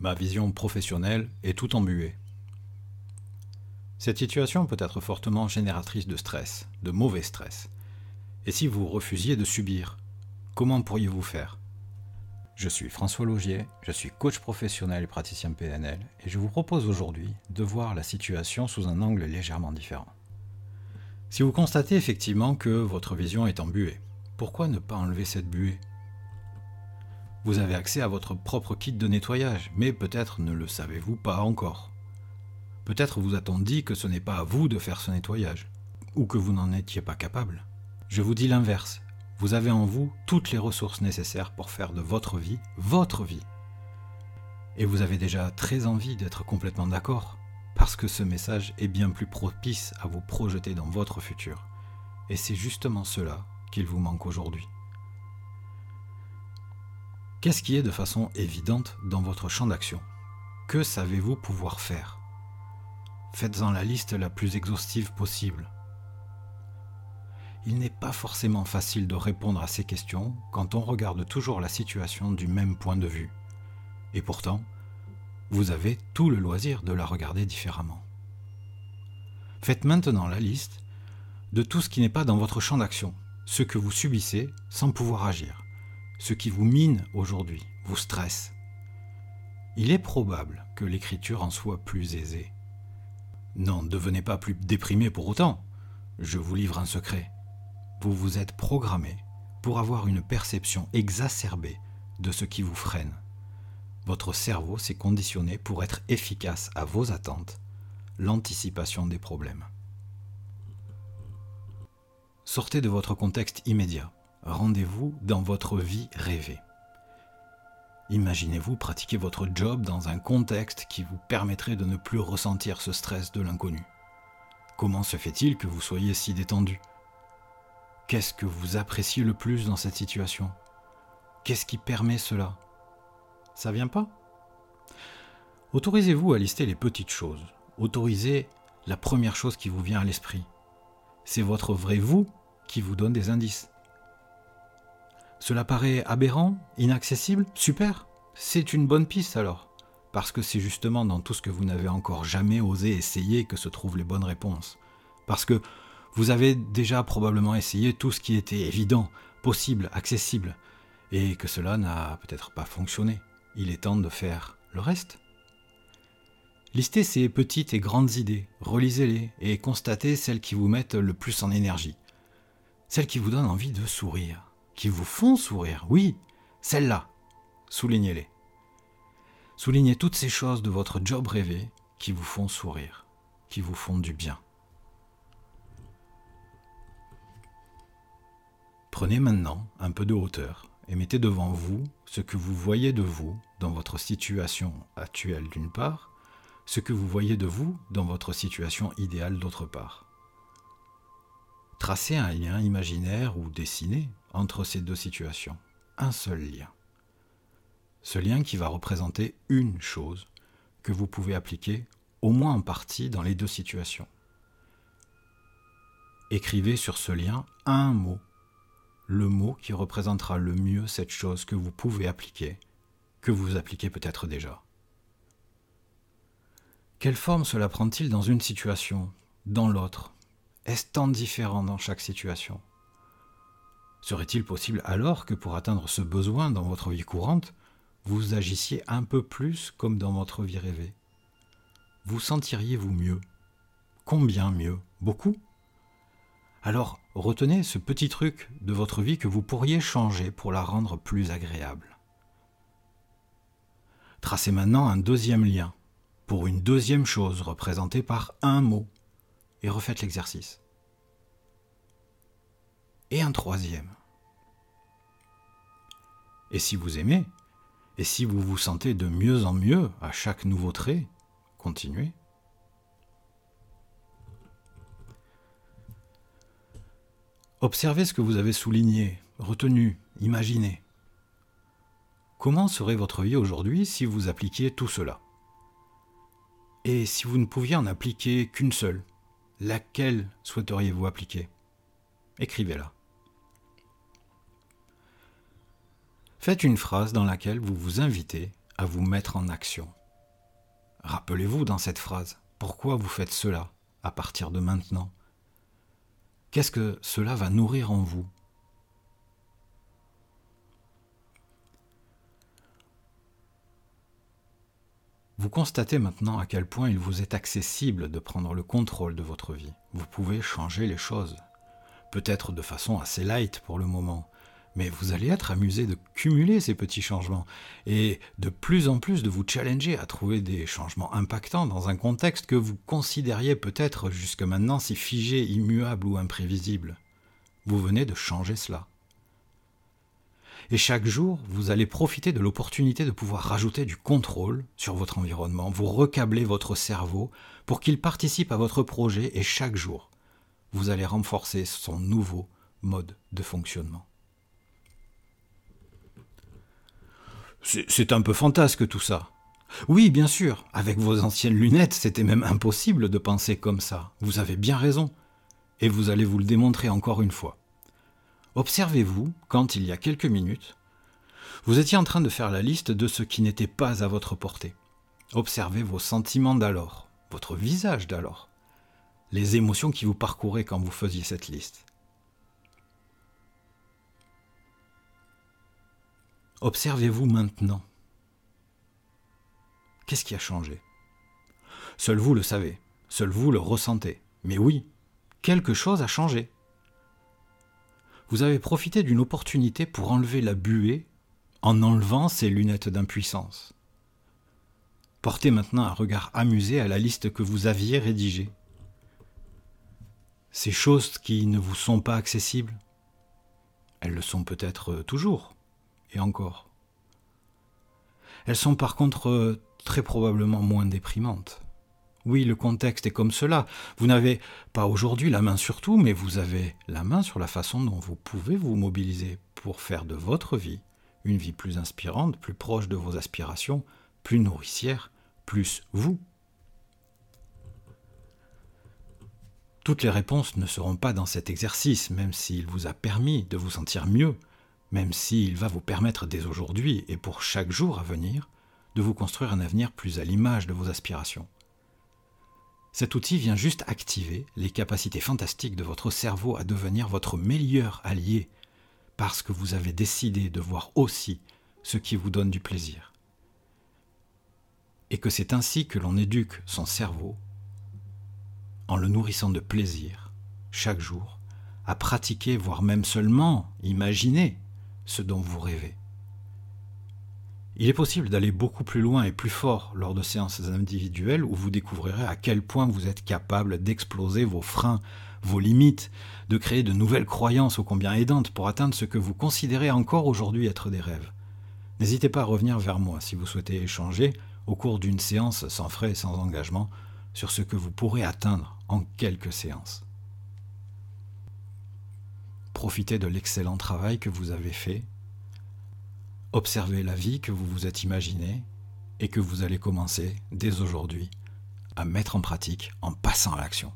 Ma vision professionnelle est tout embuée. Cette situation peut être fortement génératrice de stress, de mauvais stress. Et si vous refusiez de subir, comment pourriez-vous faire? Je suis François Logier, je suis coach professionnel et praticien PNL, et je vous propose aujourd'hui de voir la situation sous un angle légèrement différent. Si vous constatez effectivement que votre vision est embuée, pourquoi ne pas enlever cette buée? Vous avez accès à votre propre kit de nettoyage, mais peut-être ne le savez-vous pas encore. Peut-être vous a-t-on dit que ce n'est pas à vous de faire ce nettoyage, ou que vous n'en étiez pas capable. Je vous dis l'inverse. Vous avez en vous toutes les ressources nécessaires pour faire de votre vie votre vie. Et vous avez déjà très envie d'être complètement d'accord, parce que ce message est bien plus propice à vous projeter dans votre futur. Et c'est justement cela qu'il vous manque aujourd'hui. Qu'est-ce qui est de façon évidente dans votre champ d'action? Que savez-vous pouvoir faire? Faites-en la liste la plus exhaustive possible. Il n'est pas forcément facile de répondre à ces questions quand on regarde toujours la situation du même point de vue. Et pourtant, vous avez tout le loisir de la regarder différemment. Faites maintenant la liste de tout ce qui n'est pas dans votre champ d'action, ce que vous subissez sans pouvoir agir, ce qui vous mine aujourd'hui, vous stresse. Il est probable que l'écriture en soit plus aisée. Non, devenez pas plus déprimé pour autant. Je vous livre un secret. Vous vous êtes programmé pour avoir une perception exacerbée de ce qui vous freine. Votre cerveau s'est conditionné pour être efficace à vos attentes, l'anticipation des problèmes. Sortez de votre contexte immédiat. Rendez-vous dans votre vie rêvée. Imaginez-vous pratiquer votre job dans un contexte qui vous permettrait de ne plus ressentir ce stress de l'inconnu. Comment se fait-il que vous soyez si détendu? Qu'est-ce que vous appréciez le plus dans cette situation? Qu'est-ce qui permet cela? Ça vient pas? Autorisez-vous à lister les petites choses. Autorisez la première chose qui vous vient à l'esprit. C'est votre vrai vous qui vous donne des indices. Cela paraît aberrant, inaccessible Super C'est une bonne piste alors. Parce que c'est justement dans tout ce que vous n'avez encore jamais osé essayer que se trouvent les bonnes réponses. Parce que vous avez déjà probablement essayé tout ce qui était évident, possible, accessible, et que cela n'a peut-être pas fonctionné. Il est temps de faire le reste. Listez ces petites et grandes idées, relisez-les et constatez celles qui vous mettent le plus en énergie, celles qui vous donnent envie de sourire qui vous font sourire. Oui, celles-là. Soulignez-les. Soulignez toutes ces choses de votre job rêvé qui vous font sourire, qui vous font du bien. Prenez maintenant un peu de hauteur et mettez devant vous ce que vous voyez de vous dans votre situation actuelle d'une part, ce que vous voyez de vous dans votre situation idéale d'autre part. Tracez un lien imaginaire ou dessiné entre ces deux situations. Un seul lien. Ce lien qui va représenter une chose que vous pouvez appliquer au moins en partie dans les deux situations. Écrivez sur ce lien un mot, le mot qui représentera le mieux cette chose que vous pouvez appliquer, que vous appliquez peut-être déjà. Quelle forme cela prend-il dans une situation, dans l'autre? Est-ce tant différent dans chaque situation? Serait-il possible alors que pour atteindre ce besoin dans votre vie courante, vous agissiez un peu plus comme dans votre vie rêvée? Vous sentiriez-vous mieux? Combien mieux? Beaucoup? Alors retenez ce petit truc de votre vie que vous pourriez changer pour la rendre plus agréable. Tracez maintenant un deuxième lien pour une deuxième chose représentée par un mot et refaites l'exercice et un troisième. Et si vous aimez, et si vous vous sentez de mieux en mieux à chaque nouveau trait, continuez. Observez ce que vous avez souligné, retenu, imaginé. Comment serait votre vie aujourd'hui si vous appliquiez tout cela? Et si vous ne pouviez en appliquer qu'une seule, laquelle souhaiteriez-vous appliquer? Écrivez-la. Faites une phrase dans laquelle vous vous invitez à vous mettre en action. Rappelez-vous dans cette phrase, pourquoi vous faites cela à partir de maintenant? Qu'est-ce que cela va nourrir en vous? Vous constatez maintenant à quel point il vous est accessible de prendre le contrôle de votre vie. Vous pouvez changer les choses. Peut-être de façon assez light pour le moment, mais vous allez être amusé de cumuler ces petits changements et de plus en plus de vous challenger à trouver des changements impactants dans un contexte que vous considériez peut-être jusque maintenant si figé, immuable ou imprévisible. Vous venez de changer cela. Et chaque jour, vous allez profiter de l'opportunité de pouvoir rajouter du contrôle sur votre environnement, vous recabler votre cerveau pour qu'il participe à votre projet et chaque jour, vous allez renforcer son nouveau mode de fonctionnement. C'est un peu fantasque tout ça. Oui, bien sûr, avec vos anciennes lunettes, c'était même impossible de penser comme ça. Vous avez bien raison. Et vous allez vous le démontrer encore une fois. Observez-vous quand, il y a quelques minutes, vous étiez en train de faire la liste de ce qui n'était pas à votre portée. Observez vos sentiments d'alors, votre visage d'alors, les émotions qui vous parcouraient quand vous faisiez cette liste. Observez-vous maintenant. Qu'est-ce qui a changé? Seul vous le savez, seul vous le ressentez. Mais oui, quelque chose a changé. Vous avez profité d'une opportunité pour enlever la buée en enlevant ces lunettes d'impuissance. Portez maintenant un regard amusé à la liste que vous aviez rédigée. Ces choses qui ne vous sont pas accessibles, elles le sont peut-être toujours et encore. Elles sont par contre très probablement moins déprimantes. Oui, le contexte est comme cela. Vous n'avez pas aujourd'hui la main sur tout, mais vous avez la main sur la façon dont vous pouvez vous mobiliser pour faire de votre vie une vie plus inspirante, plus proche de vos aspirations, plus nourricière, plus vous. Toutes les réponses ne seront pas dans cet exercice, même s'il vous a permis de vous sentir mieux, même s'il va vous permettre dès aujourd'hui et pour chaque jour à venir de vous construire un avenir plus à l'image de vos aspirations. Cet outil vient juste activer les capacités fantastiques de votre cerveau à devenir votre meilleur allié, parce que vous avez décidé de voir aussi ce qui vous donne du plaisir. Et que c'est ainsi que l'on éduque son cerveau, en le nourrissant de plaisir, chaque jour, à pratiquer, voire même seulement imaginer ce dont vous rêvez. Il est possible d'aller beaucoup plus loin et plus fort lors de séances individuelles où vous découvrirez à quel point vous êtes capable d'exploser vos freins, vos limites, de créer de nouvelles croyances ô combien aidantes pour atteindre ce que vous considérez encore aujourd'hui être des rêves. N'hésitez pas à revenir vers moi si vous souhaitez échanger au cours d'une séance sans frais et sans engagement sur ce que vous pourrez atteindre en quelques séances. Profitez de l'excellent travail que vous avez fait Observez la vie que vous vous êtes imaginée et que vous allez commencer dès aujourd'hui à mettre en pratique en passant à l'action.